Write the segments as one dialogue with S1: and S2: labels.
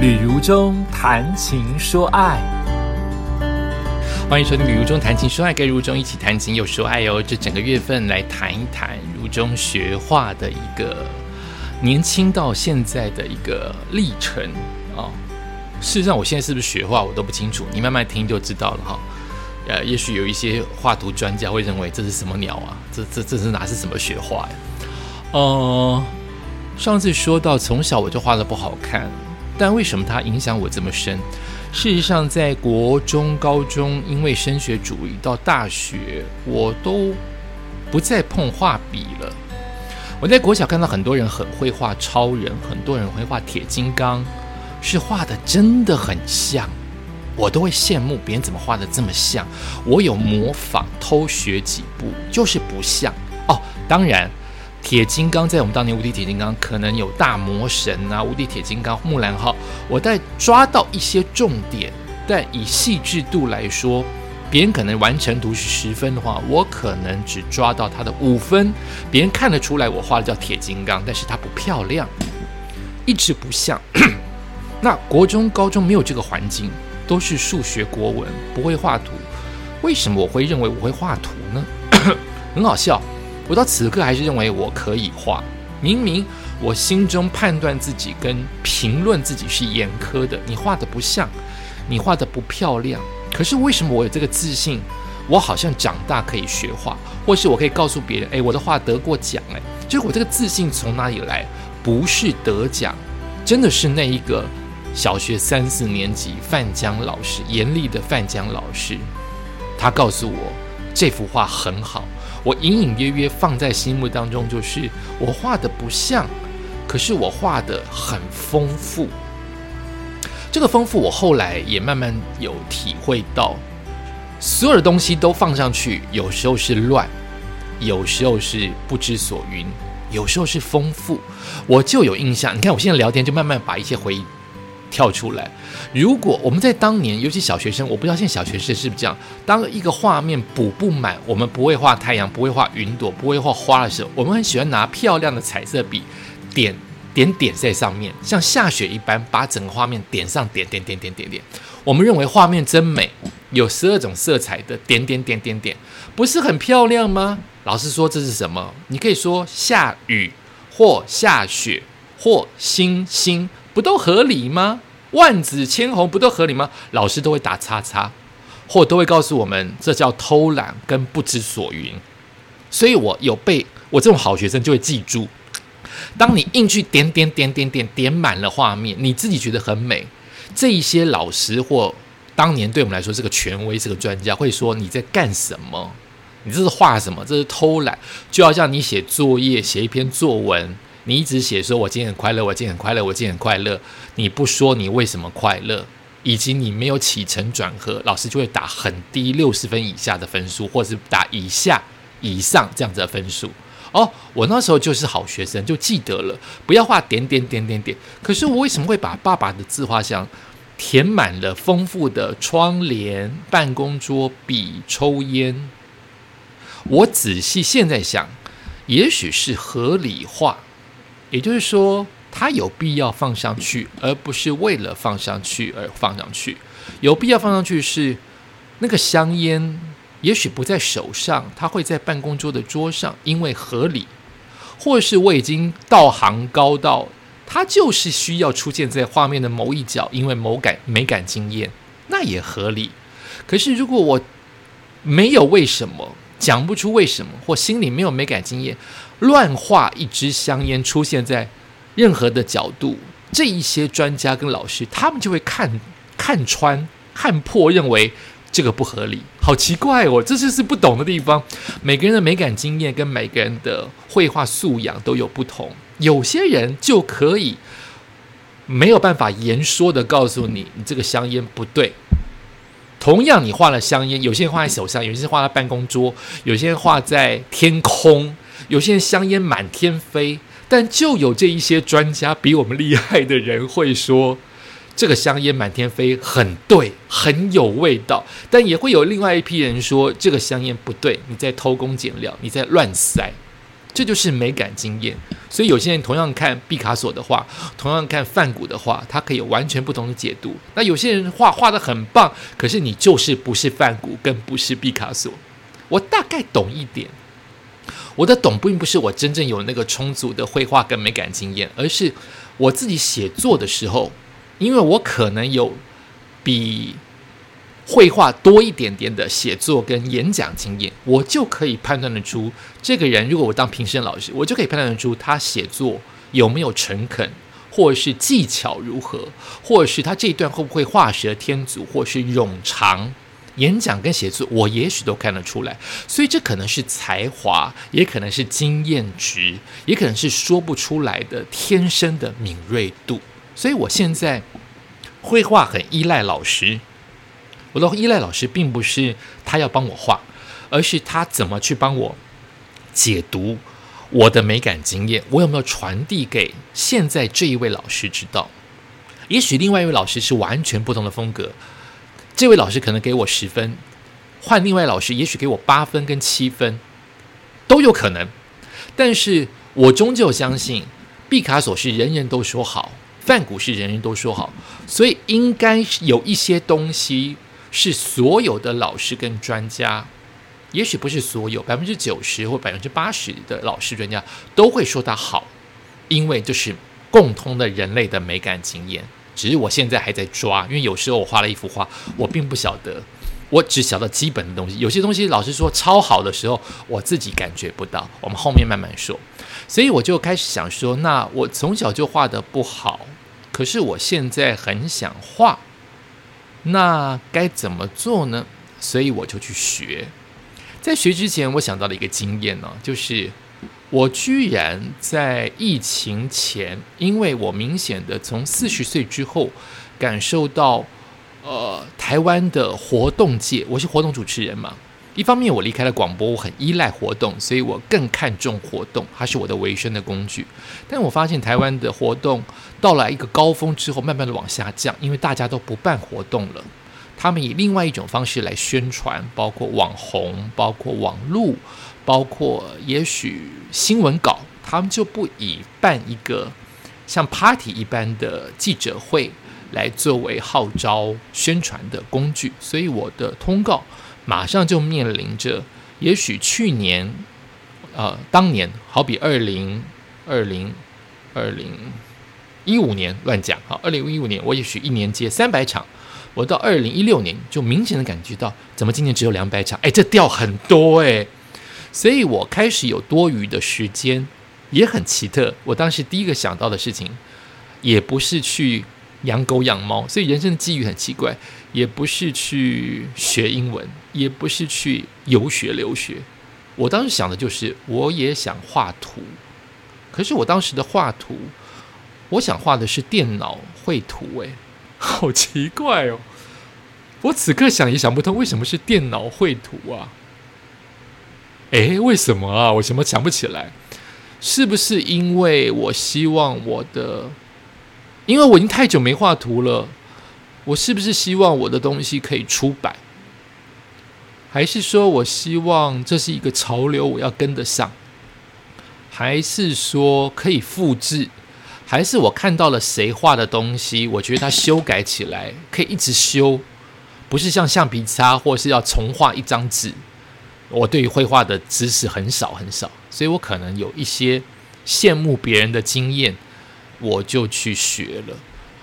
S1: 旅如中谈情说爱，
S2: 欢迎收听《旅如中谈情说爱》，跟如中一起谈情又说爱哦。这整个月份来谈一谈如中学画的一个年轻到现在的一个历程哦。事实上，我现在是不是学画，我都不清楚，你慢慢听就知道了哈。呃，也许有一些画图专家会认为这是什么鸟啊？这这这是哪是什么学画呀？呃，上次说到从小我就画的不好看。但为什么它影响我这么深？事实上，在国中、高中，因为升学主义，到大学，我都不再碰画笔了。我在国小看到很多人很会画超人，很多人会画铁金刚，是画的真的很像，我都会羡慕别人怎么画的这么像。我有模仿偷学几步，就是不像哦。当然。铁金刚在我们当年无敌铁金刚可能有大魔神啊，无敌铁金刚木兰号，我在抓到一些重点，但以细致度来说，别人可能完成图是十分的话，我可能只抓到它的五分。别人看得出来我画的叫铁金刚，但是它不漂亮，一直不像。那国中、高中没有这个环境，都是数学、国文，不会画图。为什么我会认为我会画图呢？很好笑。我到此刻还是认为我可以画，明明我心中判断自己跟评论自己是严苛的，你画的不像，你画的不漂亮。可是为什么我有这个自信？我好像长大可以学画，或是我可以告诉别人，诶，我的画得过奖，诶，就是我这个自信从哪里来？不是得奖，真的是那一个小学三四年级范江老师，严厉的范江老师，他告诉我这幅画很好。我隐隐约约放在心目当中，就是我画的不像，可是我画的很丰富。这个丰富，我后来也慢慢有体会到，所有的东西都放上去，有时候是乱，有时候是不知所云，有时候是丰富。我就有印象，你看我现在聊天，就慢慢把一些回忆。跳出来！如果我们在当年，尤其小学生，我不知道现在小学生是不是这样。当一个画面补不满，我们不会画太阳，不会画云朵，不会画花的时候，我们很喜欢拿漂亮的彩色笔点点点在上面，像下雪一般，把整个画面点上点点点点点点。我们认为画面真美，有十二种色彩的点点点点点，不是很漂亮吗？老师说这是什么？你可以说下雨，或下雪，或星星。不都合理吗？万紫千红不都合理吗？老师都会打叉叉，或都会告诉我们这叫偷懒跟不知所云。所以我有被我这种好学生就会记住，当你硬去点点点点点点满了画面，你自己觉得很美，这一些老师或当年对我们来说是个权威，是个专家，会说你在干什么？你这是画什么？这是偷懒，就要叫你写作业，写一篇作文。你一直写说，我今天很快乐，我今天很快乐，我今天很快乐。你不说你为什么快乐，以及你没有起承转合，老师就会打很低六十分以下的分数，或是打以下、以上这样子的分数。哦，我那时候就是好学生，就记得了，不要画点点点点点。可是我为什么会把爸爸的自画像填满了丰富的窗帘、办公桌、笔、抽烟？我仔细现在想，也许是合理化。也就是说，它有必要放上去，而不是为了放上去而放上去。有必要放上去是那个香烟，也许不在手上，它会在办公桌的桌上，因为合理；或是我已经道行高到，它就是需要出现在画面的某一角，因为某感美感经验，那也合理。可是如果我没有为什么，讲不出为什么，或心里没有美感经验。乱画一支香烟出现在任何的角度，这一些专家跟老师，他们就会看看穿、看破，认为这个不合理。好奇怪哦，这就是不懂的地方。每个人的美感经验跟每个人的绘画素养都有不同，有些人就可以没有办法言说的告诉你，你这个香烟不对。同样，你画了香烟，有些人画在手上，有些人画在办公桌，有些人画在天空。有些人香烟满天飞，但就有这一些专家比我们厉害的人会说，这个香烟满天飞很对，很有味道。但也会有另外一批人说，这个香烟不对，你在偷工减料，你在乱塞。这就是美感经验。所以有些人同样看毕卡索的画，同样看梵谷的画，他可以有完全不同的解读。那有些人画画的很棒，可是你就是不是梵谷，更不是毕卡索。我大概懂一点，我的懂并不是我真正有那个充足的绘画跟美感经验，而是我自己写作的时候，因为我可能有比。绘画多一点点的写作跟演讲经验，我就可以判断得出这个人。如果我当评审老师，我就可以判断得出他写作有没有诚恳，或者是技巧如何，或者是他这一段会不会画蛇添足，或是冗长。演讲跟写作，我也许都看得出来。所以这可能是才华，也可能是经验值，也可能是说不出来的天生的敏锐度。所以我现在绘画很依赖老师。我的依赖老师并不是他要帮我画，而是他怎么去帮我解读我的美感经验，我有没有传递给现在这一位老师知道？也许另外一位老师是完全不同的风格，这位老师可能给我十分，换另外老师也许给我八分跟七分都有可能。但是我终究相信，毕卡索是人人都说好，梵谷是人人都说好，所以应该有一些东西。是所有的老师跟专家，也许不是所有百分之九十或百分之八十的老师专家都会说他好，因为这是共通的人类的美感经验。只是我现在还在抓，因为有时候我画了一幅画，我并不晓得，我只晓得基本的东西。有些东西老师说超好的时候，我自己感觉不到。我们后面慢慢说。所以我就开始想说，那我从小就画的不好，可是我现在很想画。那该怎么做呢？所以我就去学。在学之前，我想到了一个经验呢，就是我居然在疫情前，因为我明显的从四十岁之后感受到，呃，台湾的活动界，我是活动主持人嘛。一方面，我离开了广播，我很依赖活动，所以我更看重活动，它是我的维生的工具。但我发现台湾的活动到了一个高峰之后，慢慢的往下降，因为大家都不办活动了，他们以另外一种方式来宣传，包括网红，包括网络，包括也许新闻稿，他们就不以办一个像 party 一般的记者会来作为号召宣传的工具，所以我的通告。马上就面临着，也许去年，呃，当年好比二零二零二零一五年乱讲哈，二零一五年我也许一年接三百场，我到二零一六年就明显的感觉到，怎么今年只有两百场？哎，这掉很多哎，所以我开始有多余的时间，也很奇特。我当时第一个想到的事情，也不是去养狗养猫，所以人生的机遇很奇怪。也不是去学英文，也不是去游学留学。我当时想的就是，我也想画图。可是我当时的画图，我想画的是电脑绘图，诶，好奇怪哦！我此刻想也想不通，为什么是电脑绘图啊？诶，为什么啊？我什么想不起来？是不是因为我希望我的，因为我已经太久没画图了。我是不是希望我的东西可以出版？还是说我希望这是一个潮流，我要跟得上？还是说可以复制？还是我看到了谁画的东西，我觉得它修改起来可以一直修，不是像橡皮擦，或是要重画一张纸？我对于绘画的知识很少很少，所以我可能有一些羡慕别人的经验，我就去学了。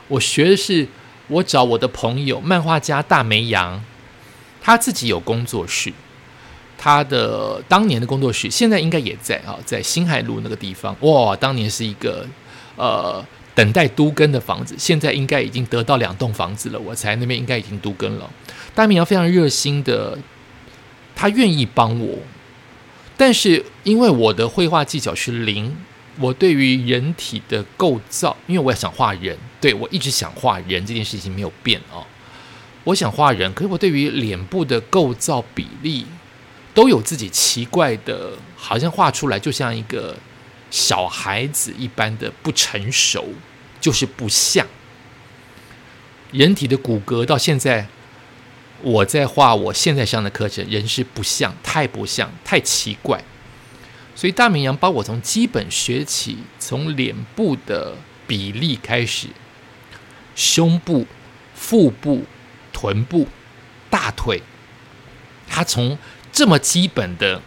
S2: 我学的是。我找我的朋友漫画家大梅阳，他自己有工作室，他的当年的工作室现在应该也在啊，在新海路那个地方。哇，当年是一个呃等待都更的房子，现在应该已经得到两栋房子了。我猜那边应该已经都更了。大梅阳非常热心的，他愿意帮我，但是因为我的绘画技巧是零。我对于人体的构造，因为我也想画人，对我一直想画人这件事情没有变哦。我想画人，可是我对于脸部的构造比例都有自己奇怪的，好像画出来就像一个小孩子一般的不成熟，就是不像人体的骨骼。到现在我在画我现在上的课程，人是不像，太不像，太奇怪。所以大绵羊把我从基本学起，从脸部的比例开始，胸部、腹部、臀部、大腿，他从这么基本的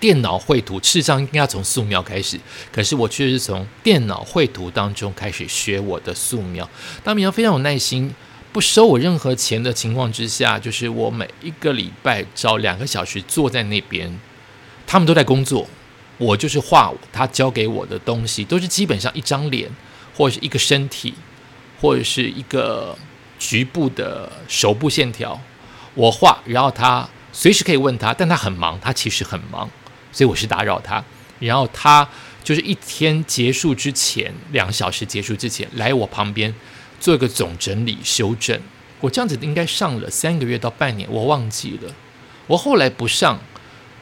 S2: 电脑绘图，事实上应该要从素描开始，可是我却是从电脑绘图当中开始学我的素描。大绵羊非常有耐心，不收我任何钱的情况之下，就是我每一个礼拜找两个小时坐在那边。他们都在工作，我就是画他教给我的东西，都是基本上一张脸或者是一个身体，或者是一个局部的手部线条，我画，然后他随时可以问他，但他很忙，他其实很忙，所以我是打扰他，然后他就是一天结束之前，两个小时结束之前来我旁边做一个总整理修正，我这样子应该上了三个月到半年，我忘记了，我后来不上。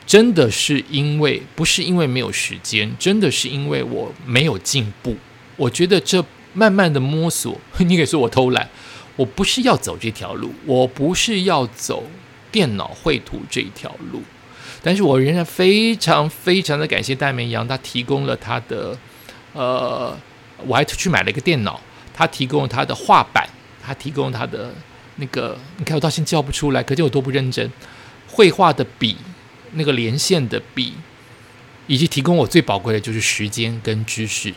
S2: 真的是因为不是因为没有时间，真的是因为我没有进步。我觉得这慢慢的摸索，你可以说我偷懒，我不是要走这条路，我不是要走电脑绘图这一条路，但是我仍然非常非常的感谢戴绵羊，他提供了他的呃，我还去买了一个电脑，他提供他的画板，他提供他的那个，你看我到现在叫不出来，可见我多不认真，绘画的笔。那个连线的笔，以及提供我最宝贵的就是时间跟知识，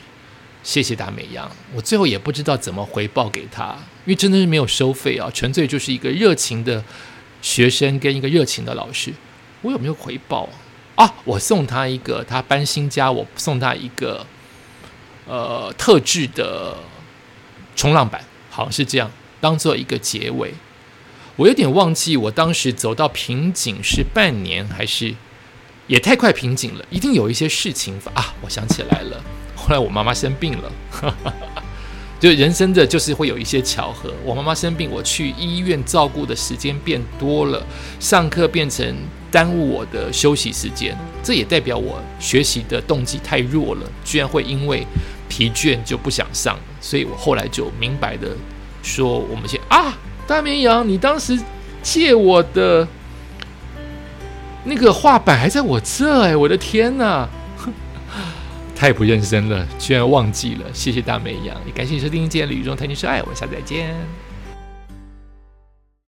S2: 谢谢大美阳。我最后也不知道怎么回报给他，因为真的是没有收费啊，纯粹就是一个热情的学生跟一个热情的老师。我有没有回报啊？我送他一个，他搬新家，我送他一个呃特制的冲浪板，好像是这样，当做一个结尾。我有点忘记，我当时走到瓶颈是半年还是也太快瓶颈了？一定有一些事情啊！我想起来了，后来我妈妈生病了，就人生的就是会有一些巧合。我妈妈生病，我去医院照顾的时间变多了，上课变成耽误我的休息时间，这也代表我学习的动机太弱了，居然会因为疲倦就不想上。所以我后来就明白的说，我们先啊。大绵羊，你当时借我的那个画板还在我这哎，我的天呐，太不认真了，居然忘记了。谢谢大绵羊，也感谢你收听今天的《雨中谈情说爱》，我们下次再见。